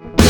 you